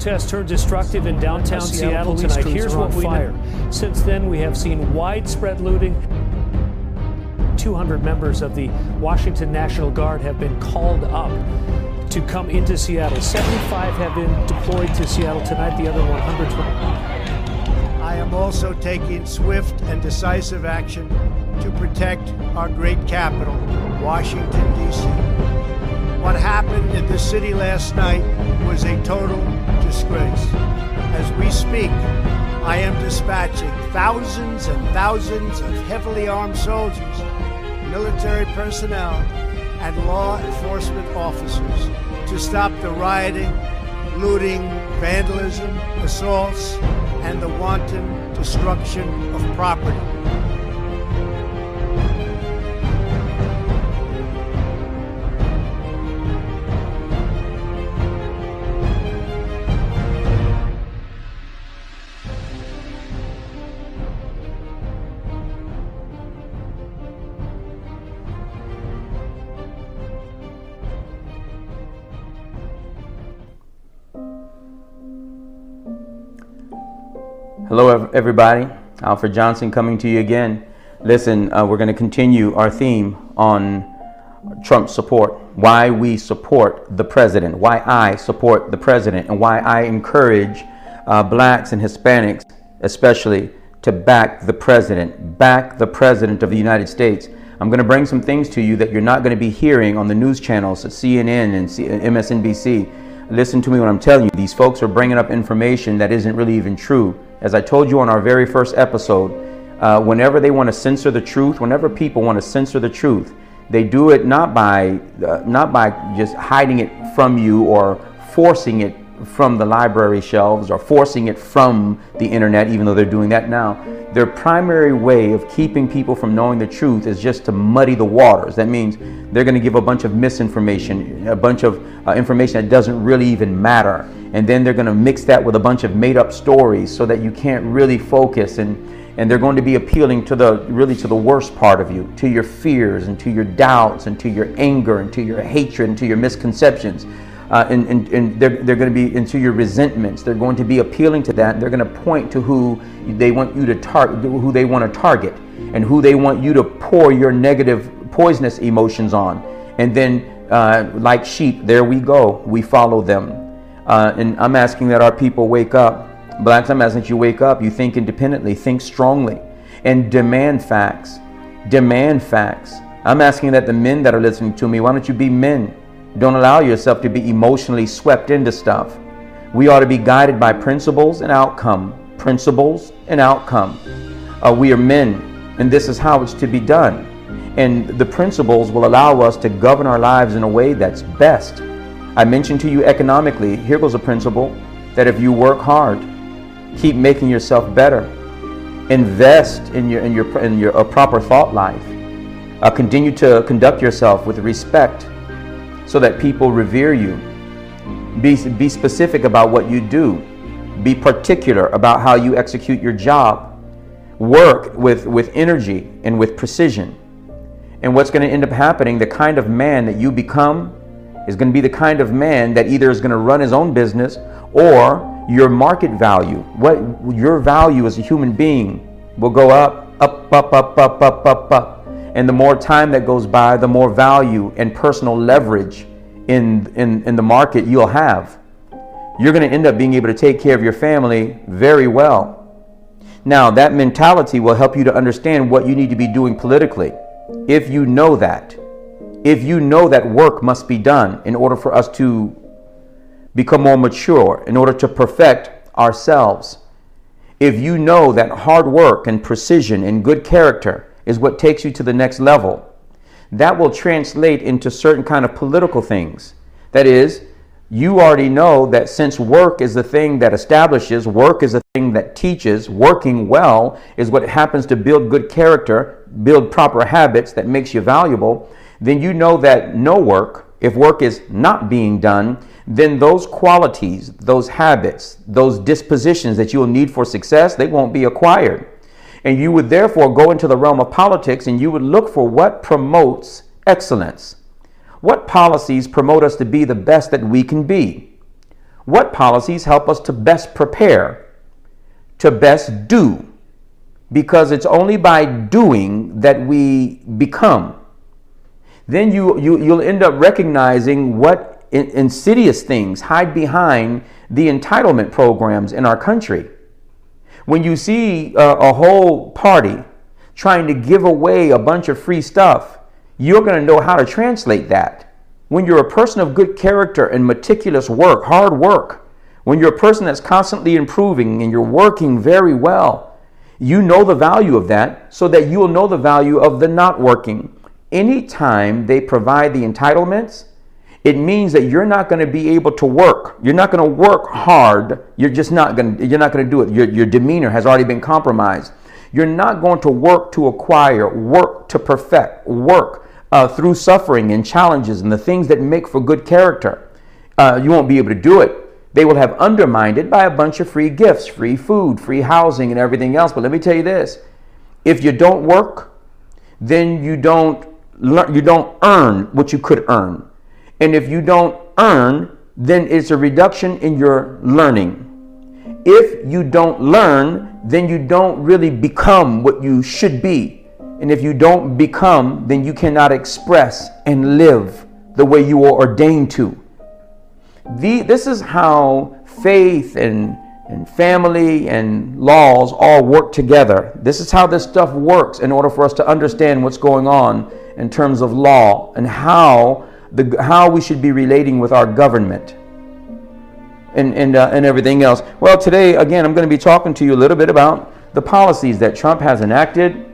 Protests turned destructive in downtown Seattle, tonight. Here's what we fire. know. Since then, we have seen widespread looting. 200 members of the Washington National Guard have been called up to come into Seattle. 75 have been deployed to Seattle tonight, the other 100. I am also taking swift and decisive action to protect our great capital, Washington, D.C. What happened in the city last night was a total disgrace. As we speak, I am dispatching thousands and thousands of heavily armed soldiers, military personnel, and law enforcement officers to stop the rioting, looting, vandalism, assaults, and the wanton destruction of property. Everybody. Alfred Johnson coming to you again. Listen, uh, we're going to continue our theme on Trump support, why we support the president, why I support the president, and why I encourage uh, blacks and Hispanics, especially, to back the president, back the president of the United States. I'm going to bring some things to you that you're not going to be hearing on the news channels, CNN and MSNBC. Listen to me when I'm telling you, these folks are bringing up information that isn't really even true. As I told you on our very first episode, uh, whenever they want to censor the truth, whenever people want to censor the truth, they do it not by uh, not by just hiding it from you or forcing it from the library shelves or forcing it from the internet, even though they're doing that now. Their primary way of keeping people from knowing the truth is just to muddy the waters. That means they're going to give a bunch of misinformation, a bunch of uh, information that doesn't really even matter. And then they're going to mix that with a bunch of made up stories so that you can't really focus and and they're going to be appealing to the really to the worst part of you, to your fears and to your doubts and to your anger and to your hatred and to your misconceptions uh, and, and, and they're, they're going to be into your resentments. They're going to be appealing to that. They're going to point to who they want you to target, who they want to target, and who they want you to pour your negative, poisonous emotions on. And then, uh, like sheep, there we go. We follow them. Uh, and I'm asking that our people wake up. Blacks, I'm asking that you wake up. You think independently, think strongly, and demand facts. Demand facts. I'm asking that the men that are listening to me, why don't you be men? Don't allow yourself to be emotionally swept into stuff. We ought to be guided by principles and outcome. Principles and outcome. Uh, we are men, and this is how it's to be done. And the principles will allow us to govern our lives in a way that's best. I mentioned to you economically, here goes a principle that if you work hard, keep making yourself better, invest in your, in your, in your a proper thought life, uh, continue to conduct yourself with respect so that people revere you. Be, be specific about what you do. Be particular about how you execute your job. Work with, with energy and with precision. And what's going to end up happening, the kind of man that you become is going to be the kind of man that either is going to run his own business or your market value, what your value as a human being will go up, up, up, up, up, up, up, up. And the more time that goes by, the more value and personal leverage in, in, in the market you'll have. You're going to end up being able to take care of your family very well. Now, that mentality will help you to understand what you need to be doing politically. If you know that, if you know that work must be done in order for us to become more mature, in order to perfect ourselves, if you know that hard work and precision and good character is what takes you to the next level. That will translate into certain kind of political things. That is, you already know that since work is the thing that establishes, work is the thing that teaches, working well is what happens to build good character, build proper habits that makes you valuable, then you know that no work, if work is not being done, then those qualities, those habits, those dispositions that you will need for success, they won't be acquired. And you would therefore go into the realm of politics and you would look for what promotes excellence. What policies promote us to be the best that we can be? what policies help us to best prepare, to best do, because it's only by doing that we become. Then you, you, you'll end up recognizing what insidious things hide behind the entitlement programs in our country. When you see a, a whole party trying to give away a bunch of free stuff, you're going to know how to translate that. When you're a person of good character and meticulous work, hard work, when you're a person that's constantly improving and you're working very well, you know the value of that so that you will know the value of the not working. Anytime they provide the entitlements, it means that you're not going to be able to work. You're not going to work hard. You're just not going to, you're not going to do it. Your, your demeanor has already been compromised. You're not going to work to acquire, work to perfect, work uh, through suffering and challenges and the things that make for good character. Uh, you won't be able to do it. They will have undermined it by a bunch of free gifts, free food, free housing, and everything else. But let me tell you this if you don't work, then you don't learn, you don't earn what you could earn. And if you don't earn, then it's a reduction in your learning. If you don't learn, then you don't really become what you should be. And if you don't become, then you cannot express and live the way you are ordained to. The, this is how faith and, and family and laws all work together. This is how this stuff works in order for us to understand what's going on in terms of law and how the, how we should be relating with our government and, and, uh, and everything else. Well, today, again, I'm going to be talking to you a little bit about the policies that Trump has enacted,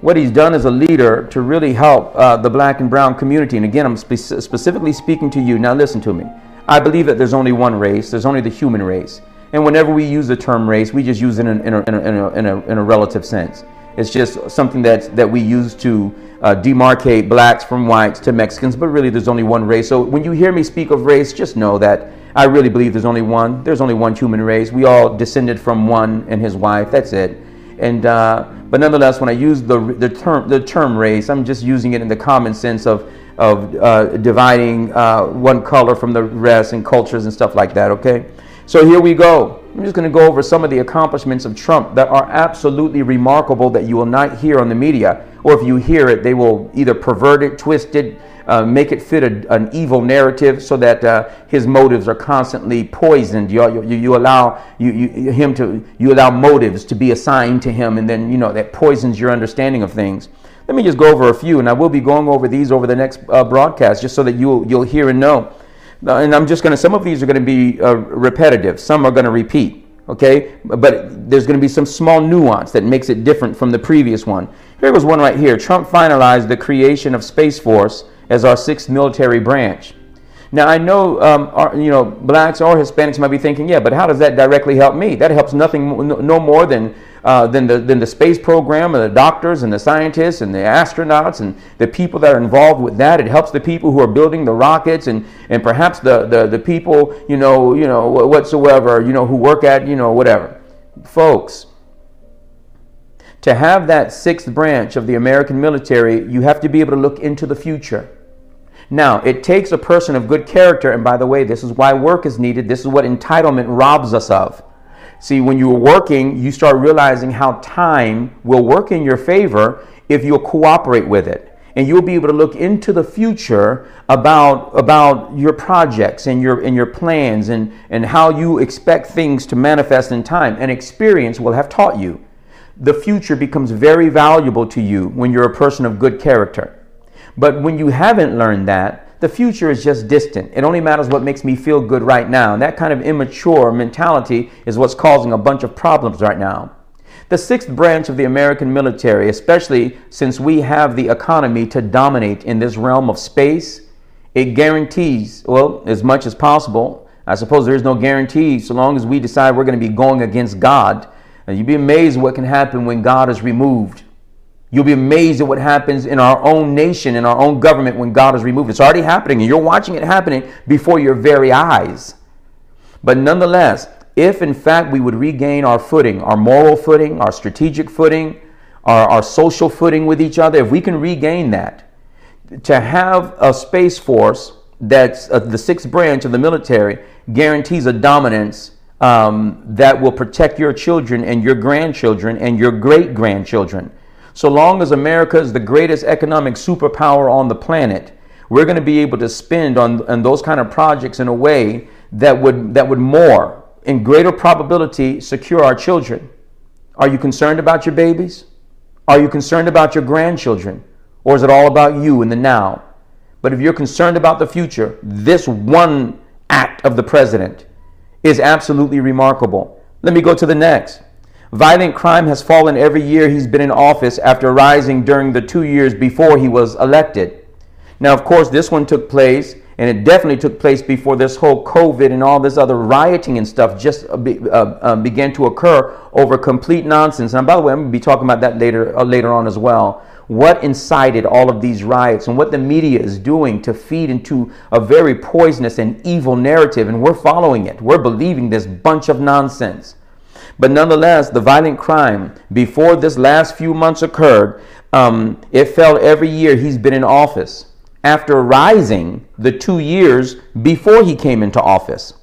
what he's done as a leader to really help uh, the black and brown community. And again, I'm spe- specifically speaking to you. Now, listen to me. I believe that there's only one race, there's only the human race. And whenever we use the term race, we just use it in in a, in a, in a, in a relative sense. It's just something that, that we use to uh, demarcate blacks from whites to Mexicans, but really there's only one race. So when you hear me speak of race, just know that I really believe there's only one. There's only one human race. We all descended from one and his wife. That's it. And uh, but nonetheless, when I use the the term the term race, I'm just using it in the common sense of of uh, dividing uh, one color from the rest and cultures and stuff like that. Okay. So here we go. I'm just going to go over some of the accomplishments of Trump that are absolutely remarkable that you will not hear on the media. Or if you hear it, they will either pervert it, twist it, uh, make it fit a, an evil narrative so that uh, his motives are constantly poisoned. You, you, you allow you, you, him to you allow motives to be assigned to him, and then you know that poisons your understanding of things. Let me just go over a few, and I will be going over these over the next uh, broadcast, just so that you'll you'll hear and know and I'm just going to, some of these are going to be uh, repetitive, some are going to repeat, okay? But there's going to be some small nuance that makes it different from the previous one. Here was one right here Trump finalized the creation of Space Force as our sixth military branch. Now I know, um, our, you know, blacks or Hispanics might be thinking, yeah, but how does that directly help me? That helps nothing, no more than uh, than the than the space program and the doctors and the scientists and the astronauts and the people that are involved with that. It helps the people who are building the rockets and and perhaps the the, the people, you know, you know, whatsoever, you know, who work at, you know, whatever, folks. To have that sixth branch of the American military, you have to be able to look into the future. Now, it takes a person of good character, and by the way, this is why work is needed. This is what entitlement robs us of. See, when you're working, you start realizing how time will work in your favor if you'll cooperate with it. And you'll be able to look into the future about, about your projects and your, and your plans and, and how you expect things to manifest in time. And experience will have taught you. The future becomes very valuable to you when you're a person of good character. But when you haven't learned that, the future is just distant. It only matters what makes me feel good right now. And that kind of immature mentality is what's causing a bunch of problems right now. The sixth branch of the American military, especially since we have the economy to dominate in this realm of space, it guarantees, well, as much as possible. I suppose there is no guarantee so long as we decide we're going to be going against God. And you'd be amazed what can happen when God is removed. You'll be amazed at what happens in our own nation, in our own government when God is removed. It's already happening, and you're watching it happening before your very eyes. But nonetheless, if in fact we would regain our footing, our moral footing, our strategic footing, our, our social footing with each other, if we can regain that, to have a space force that's uh, the sixth branch of the military guarantees a dominance um, that will protect your children and your grandchildren and your great grandchildren. So long as America is the greatest economic superpower on the planet, we're going to be able to spend on, on those kind of projects in a way that would that would more in greater probability secure our children. Are you concerned about your babies? Are you concerned about your grandchildren? Or is it all about you in the now? But if you're concerned about the future, this one act of the president is absolutely remarkable. Let me go to the next. Violent crime has fallen every year he's been in office after rising during the two years before he was elected. Now, of course, this one took place, and it definitely took place before this whole COVID and all this other rioting and stuff just uh, uh, uh, began to occur over complete nonsense. And by the way, I'm going to be talking about that later, uh, later on as well what incited all of these riots and what the media is doing to feed into a very poisonous and evil narrative. And we're following it. We're believing this bunch of nonsense. But nonetheless, the violent crime before this last few months occurred, um, it fell every year he's been in office after rising the two years before he came into office.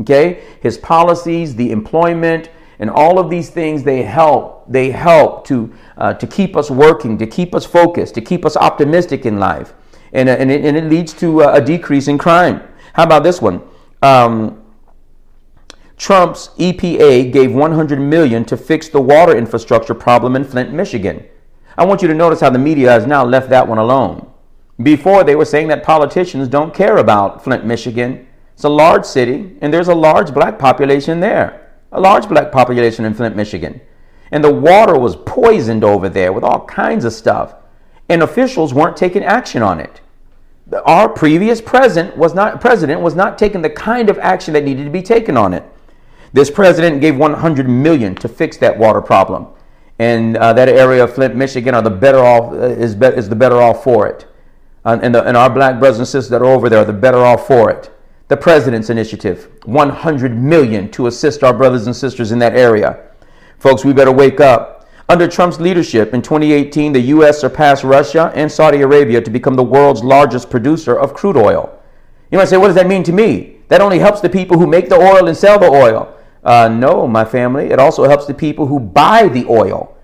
Okay? His policies, the employment, and all of these things they help they help to uh, to keep us working to keep us focused to keep us optimistic in life and, uh, and, it, and it leads to uh, a decrease in crime how about this one um, trump's epa gave 100 million to fix the water infrastructure problem in flint michigan i want you to notice how the media has now left that one alone before they were saying that politicians don't care about flint michigan it's a large city and there's a large black population there a large black population in Flint, Michigan. And the water was poisoned over there with all kinds of stuff. And officials weren't taking action on it. Our previous president was not president was not taking the kind of action that needed to be taken on it. This president gave 100 million to fix that water problem, and uh, that area of Flint, Michigan, are the better off uh, is, be, is the better off for it. And, the, and our black brothers and sisters that are over there are the better off for it. The president's initiative 100 million to assist our brothers and sisters in that area. Folks we better wake up. Under trump's leadership in 2018 the u.s surpassed russia and saudi arabia to become the world's largest producer of crude oil. You might say what does that mean to me? That only helps the people who make the oil and sell the oil uh, no my family. It also helps the people who buy the oil.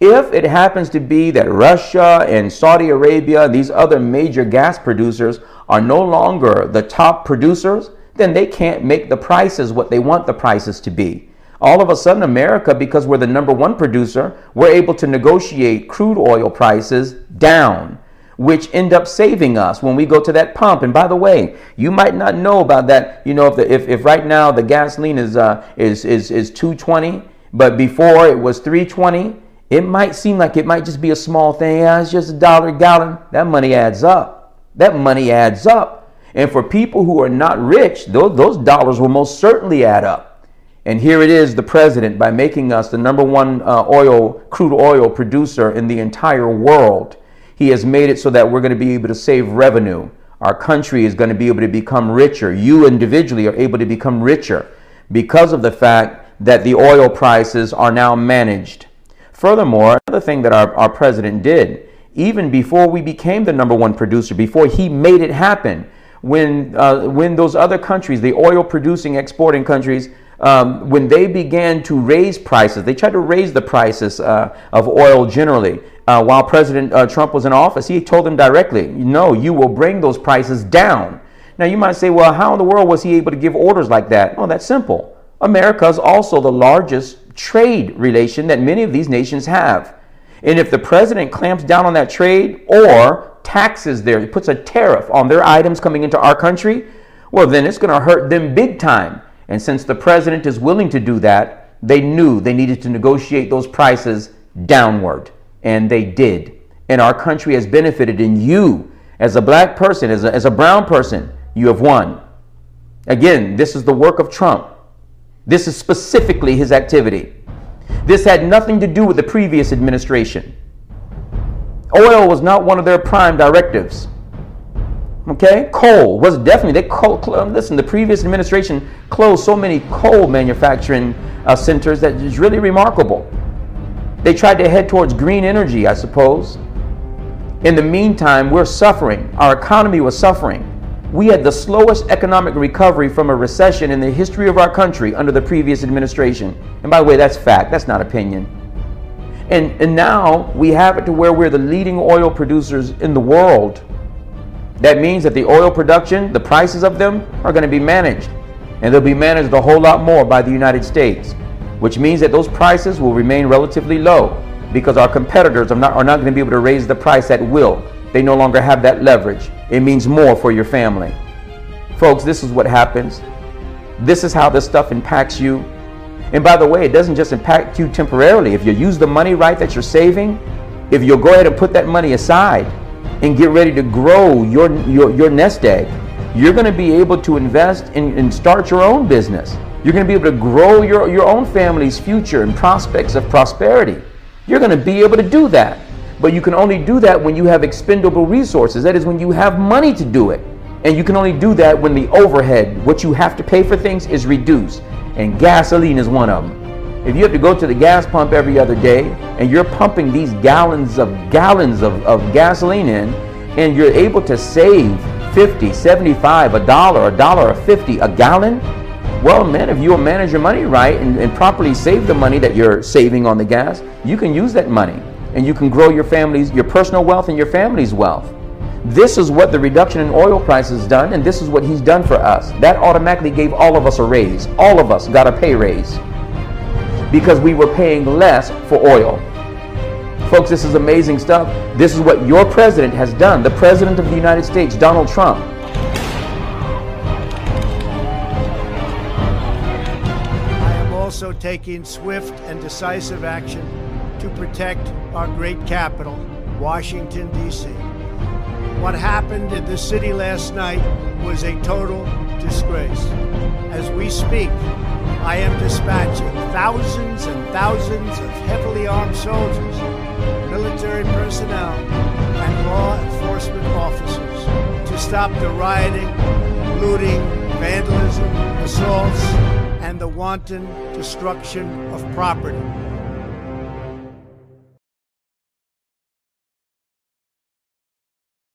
If it happens to be that Russia and Saudi Arabia, these other major gas producers, are no longer the top producers, then they can't make the prices what they want the prices to be. All of a sudden, America, because we're the number one producer, we're able to negotiate crude oil prices down, which end up saving us when we go to that pump. And by the way, you might not know about that. You know, if, the, if, if right now the gasoline is, uh, is, is, is 220, but before it was 320, it might seem like it might just be a small thing. Yeah, it's just a dollar a gallon. That money adds up. That money adds up. And for people who are not rich, those, those dollars will most certainly add up. And here it is, the president, by making us the number one uh, oil, crude oil producer in the entire world, he has made it so that we're going to be able to save revenue. Our country is going to be able to become richer. You individually are able to become richer because of the fact that the oil prices are now managed Furthermore, another thing that our, our president did, even before we became the number one producer, before he made it happen, when, uh, when those other countries, the oil producing, exporting countries, um, when they began to raise prices, they tried to raise the prices uh, of oil generally. Uh, while President uh, Trump was in office, he told them directly, no, you will bring those prices down. Now, you might say, well, how in the world was he able to give orders like that? Well, that's simple. America is also the largest trade relation that many of these nations have. And if the president clamps down on that trade or taxes there, puts a tariff on their items coming into our country, well, then it's going to hurt them big time. And since the president is willing to do that, they knew they needed to negotiate those prices downward. And they did. And our country has benefited. And you, as a black person, as a, as a brown person, you have won. Again, this is the work of Trump. This is specifically his activity. This had nothing to do with the previous administration. Oil was not one of their prime directives. Okay, coal was definitely they coal, listen. The previous administration closed so many coal manufacturing uh, centers that is really remarkable. They tried to head towards green energy, I suppose. In the meantime, we're suffering. Our economy was suffering. We had the slowest economic recovery from a recession in the history of our country under the previous administration. And by the way, that's fact, that's not opinion. And, and now we have it to where we're the leading oil producers in the world. That means that the oil production, the prices of them, are going to be managed. And they'll be managed a whole lot more by the United States, which means that those prices will remain relatively low because our competitors are not, are not going to be able to raise the price at will. They no longer have that leverage. It means more for your family. Folks, this is what happens. This is how this stuff impacts you. And by the way, it doesn't just impact you temporarily. If you use the money right that you're saving, if you'll go ahead and put that money aside and get ready to grow your, your, your nest egg, you're going to be able to invest and, and start your own business. You're going to be able to grow your, your own family's future and prospects of prosperity. You're going to be able to do that. But you can only do that when you have expendable resources. That is when you have money to do it. And you can only do that when the overhead, what you have to pay for things, is reduced. And gasoline is one of them. If you have to go to the gas pump every other day and you're pumping these gallons of gallons of, of gasoline in, and you're able to save 50, 75, a dollar, a dollar, a 50 a gallon, well, man, if you manage your money right and, and properly save the money that you're saving on the gas, you can use that money and you can grow your family's, your personal wealth and your family's wealth. This is what the reduction in oil prices done, and this is what he's done for us. That automatically gave all of us a raise. All of us got a pay raise because we were paying less for oil. Folks, this is amazing stuff. This is what your president has done. The president of the United States, Donald Trump. I am also taking swift and decisive action to protect our great capital, Washington, D.C. What happened in the city last night was a total disgrace. As we speak, I am dispatching thousands and thousands of heavily armed soldiers, military personnel, and law enforcement officers to stop the rioting, looting, vandalism, assaults, and the wanton destruction of property